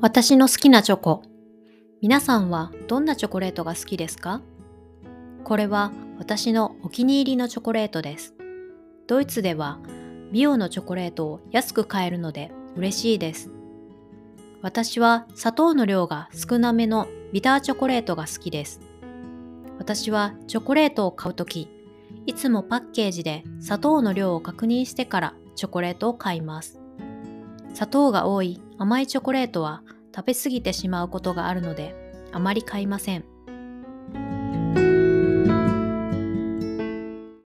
私の好きなチョコ。皆さんはどんなチョコレートが好きですか？これは私のお気に入りのチョコレートです。ドイツではビオのチョコレートを安く買えるので嬉しいです。私は砂糖の量が少なめのビターチョコレートが好きです。私はチョコレートを買うとき、いつもパッケージで砂糖の量を確認してからチョコレートを買います。砂糖が多い甘いチョコレートは食べ過ぎてしまうことがあるのであまり買いません。